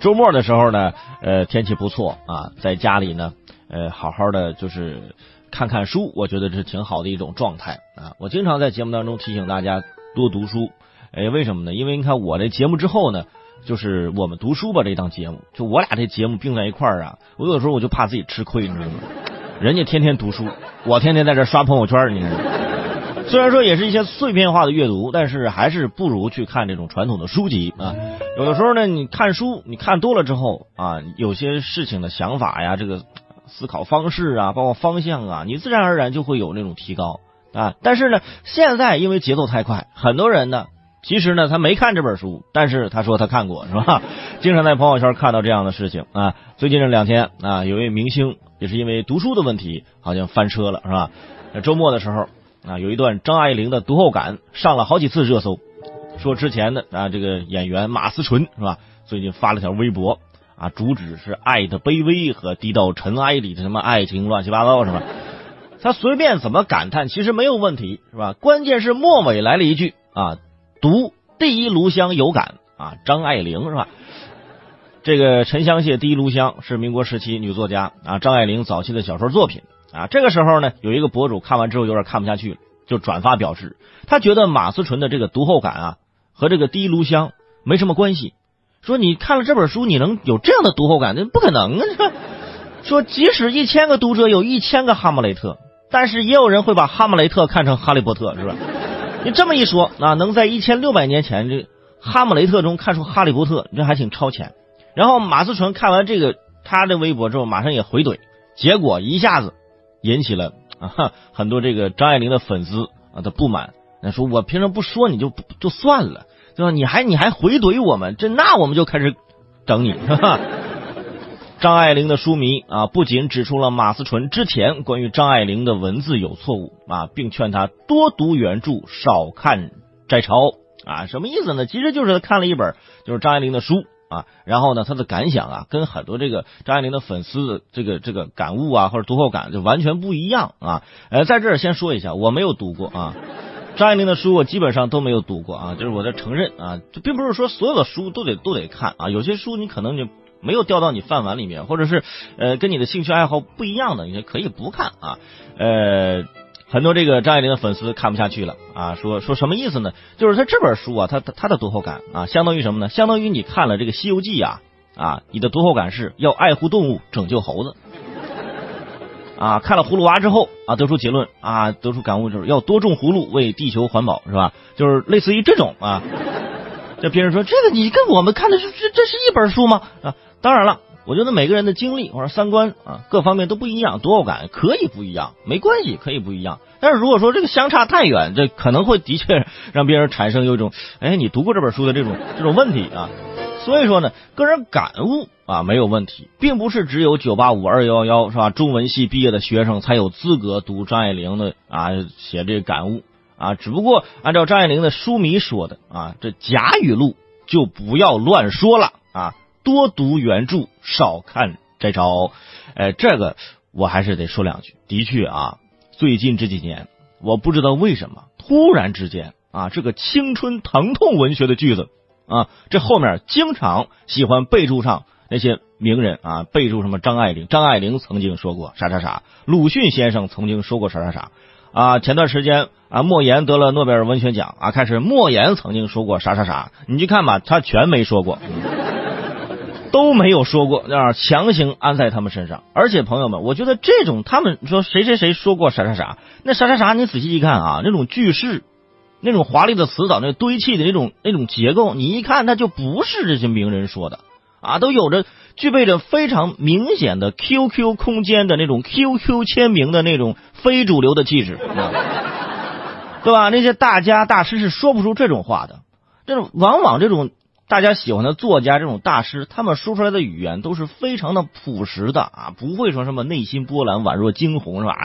周末的时候呢，呃，天气不错啊，在家里呢，呃，好好的就是看看书，我觉得这是挺好的一种状态啊。我经常在节目当中提醒大家多读书，哎，为什么呢？因为你看我这节目之后呢，就是我们读书吧这档节目，就我俩这节目并在一块儿啊，我有时候我就怕自己吃亏，你知道吗？人家天天读书，我天天在这刷朋友圈，你知道吗？虽然说也是一些碎片化的阅读，但是还是不如去看这种传统的书籍啊。有的时候呢，你看书，你看多了之后啊，有些事情的想法呀，这个思考方式啊，包括方向啊，你自然而然就会有那种提高啊。但是呢，现在因为节奏太快，很多人呢，其实呢他没看这本书，但是他说他看过，是吧？经常在朋友圈看到这样的事情啊。最近这两天啊，有位明星也是因为读书的问题，好像翻车了，是吧？周末的时候。啊，有一段张爱玲的读后感上了好几次热搜，说之前的啊这个演员马思纯是吧？最近发了条微博啊，主旨是爱的卑微和低到尘埃里的什么爱情乱七八糟是吧？他随便怎么感叹其实没有问题是吧？关键是末尾来了一句啊，读第一炉香有感啊，张爱玲是吧？这个沉香屑第一炉香是民国时期女作家啊张爱玲早期的小说作品。啊，这个时候呢，有一个博主看完之后有点看不下去了，就转发表示，他觉得马思纯的这个读后感啊，和这个第一炉香没什么关系。说你看了这本书，你能有这样的读后感？那不可能啊！说即使一千个读者有一千个哈姆雷特，但是也有人会把哈姆雷特看成哈利波特，是吧？你这么一说，啊，能在一千六百年前这哈姆雷特中看出哈利波特，这还挺超前。然后马思纯看完这个他的微博之后，马上也回怼，结果一下子。引起了啊很多这个张爱玲的粉丝啊的不满，那说我平常不说你就就算了，对吧？你还你还回怼我们，这那我们就开始整你，是吧？张爱玲的书迷啊，不仅指出了马思纯之前关于张爱玲的文字有错误啊，并劝他多读原著，少看摘抄啊，什么意思呢？其实就是看了一本就是张爱玲的书。啊，然后呢，他的感想啊，跟很多这个张爱玲的粉丝的这个这个感悟啊，或者读后感就完全不一样啊。呃，在这儿先说一下，我没有读过啊，张爱玲的书我基本上都没有读过啊，就是我在承认啊，这并不是说所有的书都得都得看啊，有些书你可能就没有掉到你饭碗里面，或者是呃跟你的兴趣爱好不一样的，你可以不看啊，呃。很多这个张爱玲的粉丝看不下去了啊，说说什么意思呢？就是他这本书啊，他他的读后感啊，相当于什么呢？相当于你看了这个《西游记》啊啊，你的读后感是要爱护动物，拯救猴子啊。看了《葫芦娃》之后啊，得出结论啊，得出感悟就是要多种葫芦，为地球环保，是吧？就是类似于这种啊。这别人说这个你跟我们看的是这这是一本书吗？啊，当然了。我觉得每个人的经历或者三观啊，各方面都不一样，读后感可以不一样，没关系，可以不一样。但是如果说这个相差太远，这可能会的确 让别人产生有一种，哎，你读过这本书的这种这种问题啊。所以说呢，个人感悟啊没有问题，并不是只有九八五二幺幺是吧？中文系毕业的学生才有资格读张爱玲的啊写这个感悟啊。只不过按照张爱玲的书迷说的啊，这假语录就不要乱说了啊。多读原著，少看摘抄。哎，这个我还是得说两句。的确啊，最近这几年，我不知道为什么，突然之间啊，这个青春疼痛文学的句子啊，这后面经常喜欢备注上那些名人啊，备注什么张爱玲，张爱玲曾经说过啥啥啥，鲁迅先生曾经说过啥啥啥啊。前段时间啊，莫言得了诺贝尔文学奖啊，开始莫言曾经说过啥啥啥，你去看吧，他全没说过。都没有说过，那强行安在他们身上。而且朋友们，我觉得这种他们说谁谁谁说过啥啥啥，那啥啥啥，你仔细一看啊，那种句式，那种华丽的词藻，那堆砌的那种那种结构，你一看，它就不是这些名人说的啊，都有着具备着非常明显的 QQ 空间的那种 QQ 签名的那种非主流的气质，对吧？那些大家大师是说不出这种话的，这种往往这种。大家喜欢的作家，这种大师，他们说出来的语言都是非常的朴实的啊，不会说什么内心波澜宛若惊鸿是吧？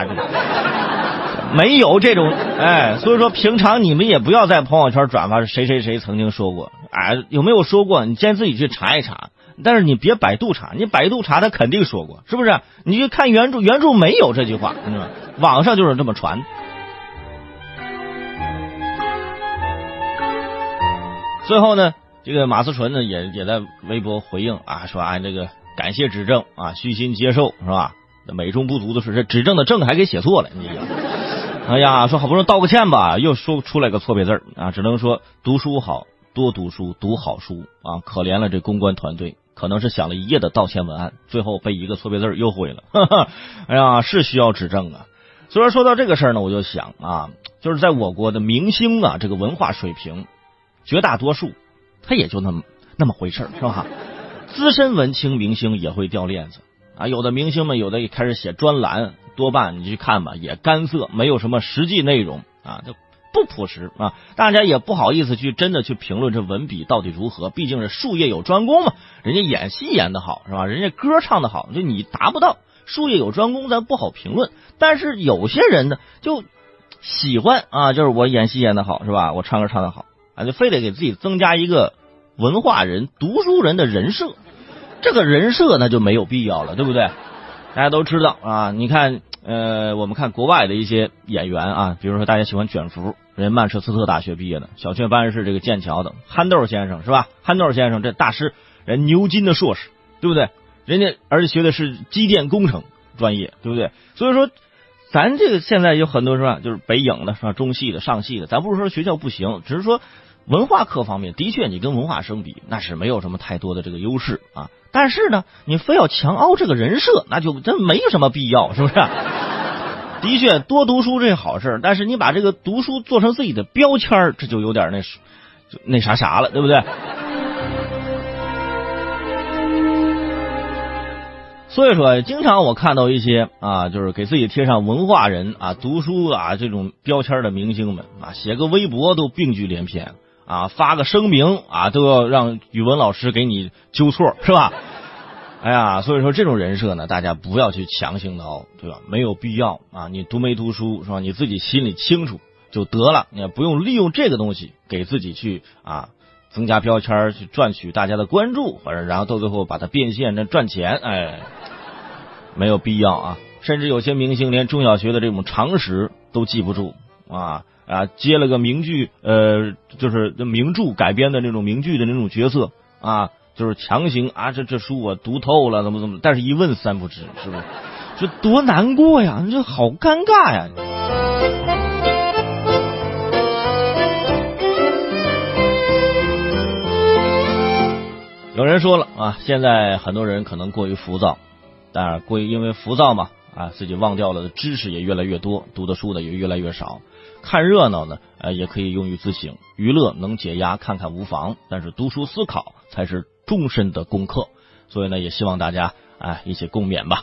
没有这种哎，所以说平常你们也不要在朋友圈转发谁谁谁曾经说过，哎，有没有说过？你先自己去查一查，但是你别百度查，你百度查他肯定说过，是不是？你去看原著，原著没有这句话，是吧？网上就是这么传。最后呢？这个马思纯呢也也在微博回应啊，说啊这个感谢指正啊，虚心接受是吧？美中不足的是，这指正的正还给写错了，你 哎呀，说好不容易道个歉吧，又说出来个错别字啊，只能说读书好，多读书，读好书啊，可怜了这公关团队。可能是想了一夜的道歉文案，最后被一个错别字又毁了。哎呀，是需要指正啊。虽然说说到这个事儿呢，我就想啊，就是在我国的明星啊，这个文化水平，绝大多数他也就那么那么回事是吧？资深文青明星也会掉链子啊。有的明星们有的也开始写专栏，多半你去看吧，也干涩，没有什么实际内容啊。就。不朴实啊，大家也不好意思去真的去评论这文笔到底如何，毕竟是术业有专攻嘛。人家演戏演的好是吧？人家歌唱的好，就你达不到术业有专攻，咱不好评论。但是有些人呢，就喜欢啊，就是我演戏演的好是吧？我唱歌唱的好啊，就非得给自己增加一个文化人、读书人的人设。这个人设那就没有必要了，对不对？大家都知道啊，你看，呃，我们看国外的一些演员啊，比如说大家喜欢卷福。人曼彻斯特大学毕业的，小雀斑是这个剑桥的憨豆先生是吧？憨豆先生这大师，人牛津的硕士，对不对？人家而且学的是机电工程专业，对不对？所以说，咱这个现在有很多是吧？就是北影的是吧？中戏的、上戏的，咱不是说学校不行，只是说文化课方面的确你跟文化生比，那是没有什么太多的这个优势啊。但是呢，你非要强凹这个人设，那就真没什么必要，是不是？的确，多读书这好事，但是你把这个读书做成自己的标签这就有点那就那啥啥了，对不对？所以说，经常我看到一些啊，就是给自己贴上文化人啊、读书啊这种标签的明星们啊，写个微博都病句连篇啊，发个声明啊，都要让语文老师给你纠错，是吧？哎呀，所以说这种人设呢，大家不要去强行的哦，对吧？没有必要啊！你读没读书是吧？你自己心里清楚就得了，你不用利用这个东西给自己去啊增加标签，去赚取大家的关注，或者然后到最后把它变现那赚钱，哎，没有必要啊！甚至有些明星连中小学的这种常识都记不住啊啊，接了个名剧，呃，就是名著改编的那种名剧的那种角色啊。就是强行啊，这这书我读透了，怎么怎么？但是一问三不知，是不是？这多难过呀！你这好尴尬呀！有人说了啊，现在很多人可能过于浮躁，当然过于因为浮躁嘛啊，自己忘掉了的知识也越来越多，读的书呢也越来越少。看热闹呢，呃，也可以用于自省，娱乐能解压，看看无妨。但是读书思考才是。终身的功课，所以呢，也希望大家啊一起共勉吧。